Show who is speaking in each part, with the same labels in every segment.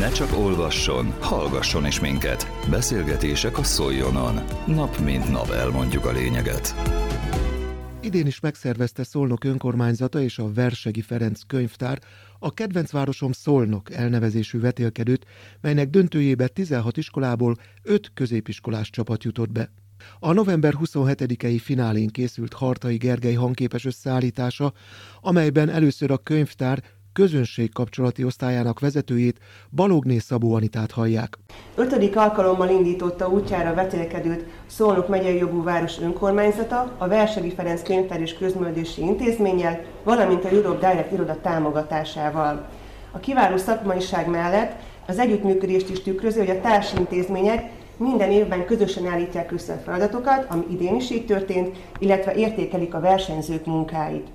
Speaker 1: Ne csak olvasson, hallgasson is minket. Beszélgetések a Szoljonon. Nap mint nap elmondjuk a lényeget.
Speaker 2: Idén is megszervezte Szolnok önkormányzata és a Versegi Ferenc könyvtár a kedvenc városom Szolnok elnevezésű vetélkedőt, melynek döntőjébe 16 iskolából 5 középiskolás csapat jutott be. A november 27-i finálén készült Hartai Gergely hangképes összeállítása, amelyben először a könyvtár közönségkapcsolati osztályának vezetőjét, Balogné Szabó Anitát hallják.
Speaker 3: Ötödik alkalommal indította útjára vetélkedőt Szolnok megyei jogú város önkormányzata, a Versegi Ferenc Könyvtár és Közművelési Intézménnyel, valamint a Europe Direct iroda támogatásával. A kiváló szakmaiság mellett az együttműködést is tükrözi, hogy a társintézmények minden évben közösen állítják össze a feladatokat, ami idén is így történt, illetve értékelik a versenyzők munkáit.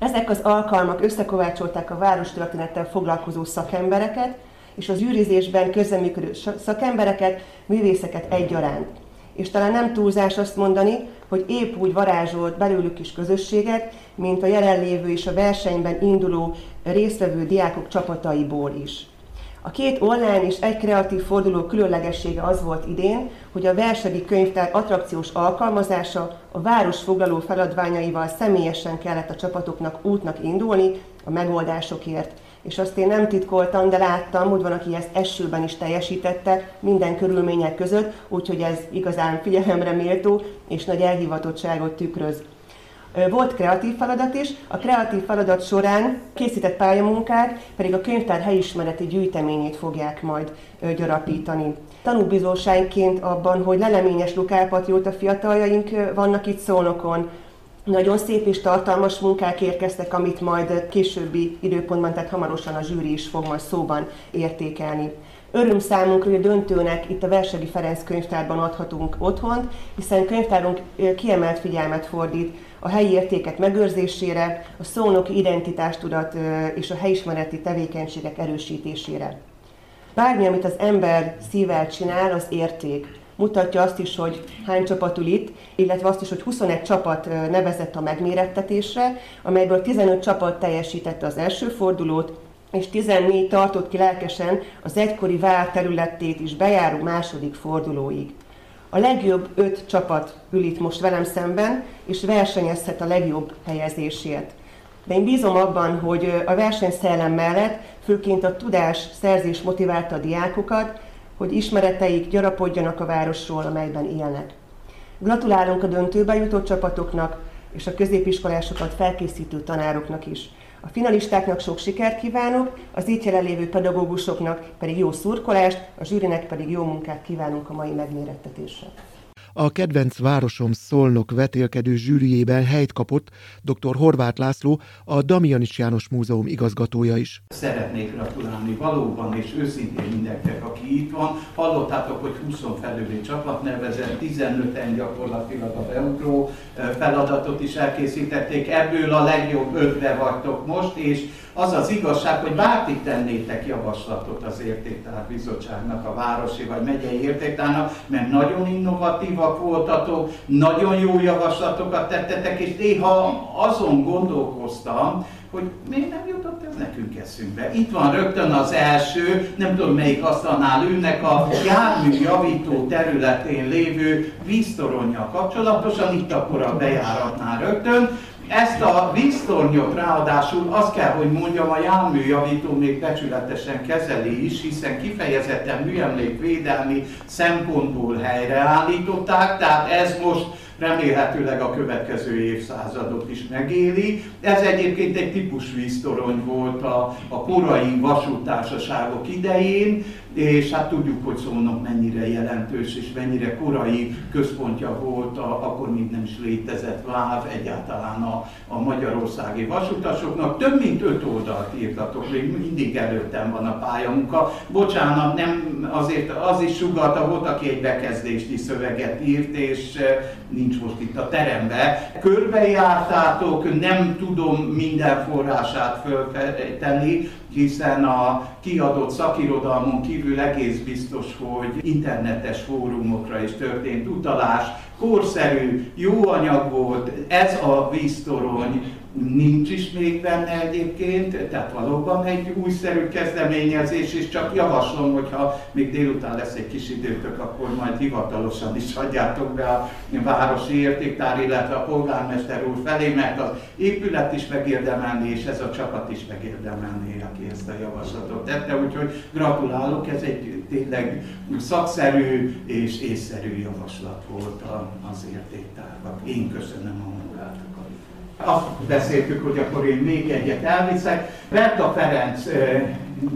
Speaker 3: Ezek az alkalmak összekovácsolták a várostörténettel foglalkozó szakembereket, és az űrizésben közreműködő szakembereket, művészeket egyaránt. És talán nem túlzás azt mondani, hogy épp úgy varázsolt belőlük is közösséget, mint a jelenlévő és a versenyben induló résztvevő diákok csapataiból is. A két online és egy kreatív forduló különlegessége az volt idén, hogy a Versegi Könyvtár attrakciós alkalmazása a város foglaló feladványaival személyesen kellett a csapatoknak útnak indulni a megoldásokért. És azt én nem titkoltam, de láttam, hogy van, aki ezt esőben is teljesítette minden körülmények között, úgyhogy ez igazán figyelemre méltó és nagy elhivatottságot tükröz. Volt kreatív feladat is, a kreatív feladat során készített pályamunkák pedig a könyvtár helyismereti gyűjteményét fogják majd gyarapítani. Tanúbizóságként abban, hogy leleményes lukálpatrióta fiataljaink vannak itt Szolnokon, nagyon szép és tartalmas munkák érkeztek, amit majd későbbi időpontban, tehát hamarosan a zsűri is fog majd szóban értékelni. Öröm számunkra, hogy a döntőnek itt a Versegi Ferenc könyvtárban adhatunk otthont, hiszen könyvtárunk kiemelt figyelmet fordít a helyi értékek megőrzésére, a szónoki identitástudat és a helyismereti tevékenységek erősítésére. Bármi, amit az ember szívvel csinál, az érték. Mutatja azt is, hogy hány csapat ül itt, illetve azt is, hogy 21 csapat nevezett a megmérettetésre, amelyből 15 csapat teljesítette az első fordulót, és 14 tartott ki lelkesen az egykori vár területét is bejáró második fordulóig. A legjobb öt csapat ül itt most velem szemben, és versenyezhet a legjobb helyezésért. De én bízom abban, hogy a versenyszellem mellett főként a tudás szerzés motiválta a diákokat, hogy ismereteik gyarapodjanak a városról, amelyben élnek. Gratulálunk a döntőbe jutott csapatoknak és a középiskolásokat felkészítő tanároknak is. A finalistáknak sok sikert kívánok, az itt jelenlévő pedagógusoknak pedig jó szurkolást, a zsűrinek pedig jó munkát kívánunk a mai megmérettetésre.
Speaker 2: A kedvenc városom Szolnok vetélkedő zsűriében helyt kapott dr. Horváth László, a Damianis János Múzeum igazgatója is.
Speaker 4: Szeretnék gratulálni valóban és őszintén mindenkinek, aki itt van. Hallottátok, hogy 20 felüli csapat nevezett, 15-en gyakorlatilag a beugró feladatot is elkészítették. Ebből a legjobb ötre vagytok most, és az az igazság, hogy bárkit tennétek javaslatot az értéktár bizottságnak, a városi vagy megyei értéktárnak, mert nagyon innovatívak voltatok, nagyon jó javaslatokat tettetek, és néha azon gondolkoztam, hogy miért nem jutott ez nekünk eszünkbe. Itt van rögtön az első, nem tudom melyik asztalnál ülnek, a jármű javító területén lévő víztoronnyal kapcsolatosan, itt akkor a bejáratnál rögtön, ezt a víztornyot ráadásul azt kell, hogy mondjam, a járműjavító még becsületesen kezeli is, hiszen kifejezetten műemlékvédelmi szempontból helyreállították, tehát ez most remélhetőleg a következő évszázadot is megéli. Ez egyébként egy típus víztorony volt a, a korai vasútársaságok idején, és hát tudjuk, hogy Szolnok mennyire jelentős és mennyire korai központja volt, a, akkor még nem is létezett VÁV egyáltalán a, a magyarországi vasutasoknak. Több mint öt oldalt írtatok, még mindig előttem van a pályamunka. Bocsánat, nem azért az is sugalta, volt, aki egy bekezdési szöveget írt, és e, nincs most itt a teremben. Körbejártátok, nem tudom minden forrását fölfejteni, hiszen a kiadott szakirodalmon kívül egész biztos, hogy internetes fórumokra is történt utalás, korszerű, jó anyag volt, ez a víztorony, nincs is még benne egyébként, tehát valóban egy újszerű kezdeményezés, és csak javaslom, hogyha még délután lesz egy kis időtök, akkor majd hivatalosan is adjátok be a városi értéktár, illetve a polgármester úr felé, mert az épület is megérdemelni, és ez a csapat is megérdemelni, aki ezt a javaslatot tette, úgyhogy gratulálok, ez egy tényleg szakszerű és észszerű javaslat volt az értéktárban. Én köszönöm a azt beszéltük, hogy akkor én még egyet elviszek. Berta Ferenc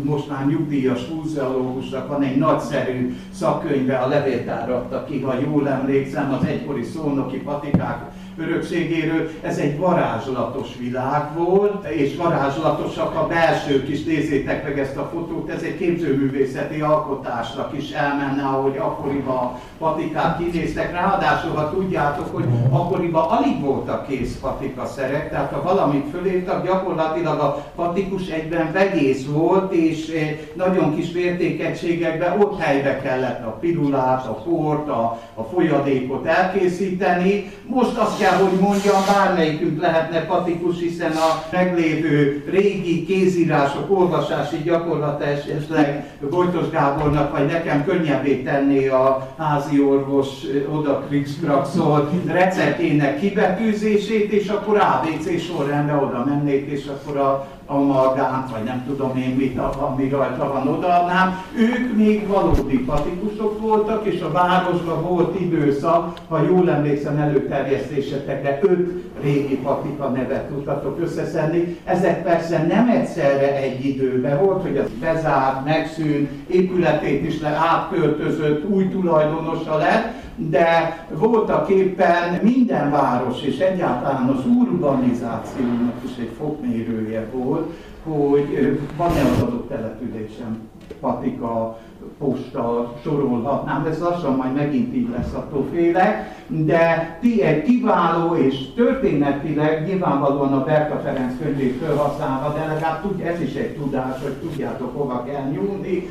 Speaker 4: most már nyugdíjas fúziológusnak van egy nagyszerű szakkönyve, a levéltár adta ki, ha jól emlékszem, az egykori szónoki patikák örökségéről. Ez egy varázslatos világ volt, és varázslatosak a belsők is, nézzétek meg ezt a fotót, ez egy képzőművészeti alkotásnak is elmenne, ahogy akkoriban patikák kinéztek. Ráadásul, ha tudjátok, hogy akkoriban alig voltak kész patikaszerek, tehát ha valamit fölírtak, gyakorlatilag a patikus egyben vegész volt, és eh, nagyon kis mértékegységekben ott helyre kellett a pirulát, a port, a, a folyadékot elkészíteni. Most azt kell, hogy mondjam, bármelyikünk lehetne patikus, hiszen a meglévő régi kézírások olvasási gyakorlata esetleg Bojtos Gábornak vagy nekem könnyebbé tenni a házi orvos oda krikszkrakszol receptjének kibetűzését, és akkor ABC sorrendben oda mennék, és akkor a amalgánt, vagy nem tudom én mit, ami rajta van, odaadnám. Ők még valódi patikusok voltak, és a városban volt időszak, ha jól emlékszem előterjesztésetekre, öt régi patika nevet tudtatok összeszedni. Ezek persze nem egyszerre egy időben volt, hogy az bezárt, megszűnt, épületét is le átköltözött, új tulajdonosa lett, de voltak éppen minden város és egyáltalán az urbanizációnak is egy fokmérője volt, hogy van-e az adott településen patika, posta, sorolhatnám, ez lassan majd megint így lesz attól félek, de ti egy kiváló és történetileg nyilvánvalóan a Berta Ferenc könyvét felhasználva, de legalább tud, ez is egy tudás, hogy tudjátok hova kell nyúlni,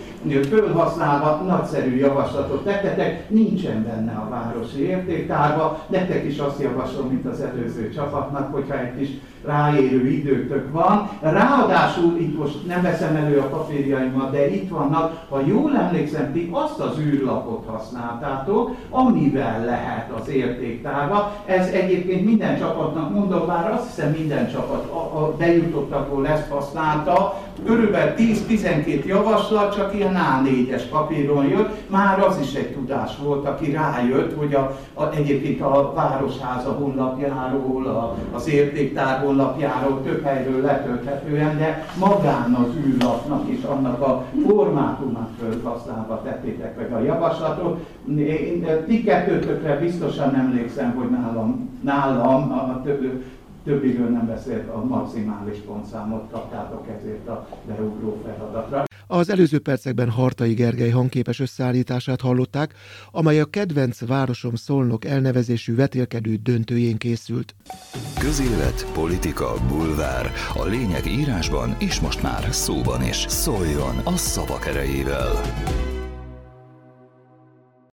Speaker 4: felhasználva nagyszerű javaslatot tettetek, nincsen benne a városi értéktárba, nektek is azt javaslom, mint az előző csapatnak, hogyha egy kis ráérő időtök van. Ráadásul itt most nem veszem elő a papírjaimat, de itt vannak, ha jól emlékszem, ti azt az űrlapot használtátok, amivel lehet az értéktárba. Ez egyébként minden csapatnak mondom, bár azt hiszem minden csapat a, a bejutottakból ezt használta, körülbelül 10-12 javaslat csak ilyen A4-es papíron jött, már az is egy tudás volt, aki rájött, hogy a, a, egyébként a Városháza honlapjáról, a, az értéktár honlapjáról több helyről letölthetően, de magán az űrlapnak is annak a formátumát felhasználva tettétek meg a javaslatot. Én, ti kettőtökre biztosan emlékszem, hogy nálam, nálam a több, többiről nem beszélt, a maximális pontszámot kaptátok ezért a beugró feladatra.
Speaker 2: Az előző percekben Hartai Gergely hangképes összeállítását hallották, amely a kedvenc városom Szolnok elnevezésű vetélkedő döntőjén készült.
Speaker 1: Közélet, politika, bulvár. A lényeg írásban és most már szóban is. Szóljon a szavak erejével!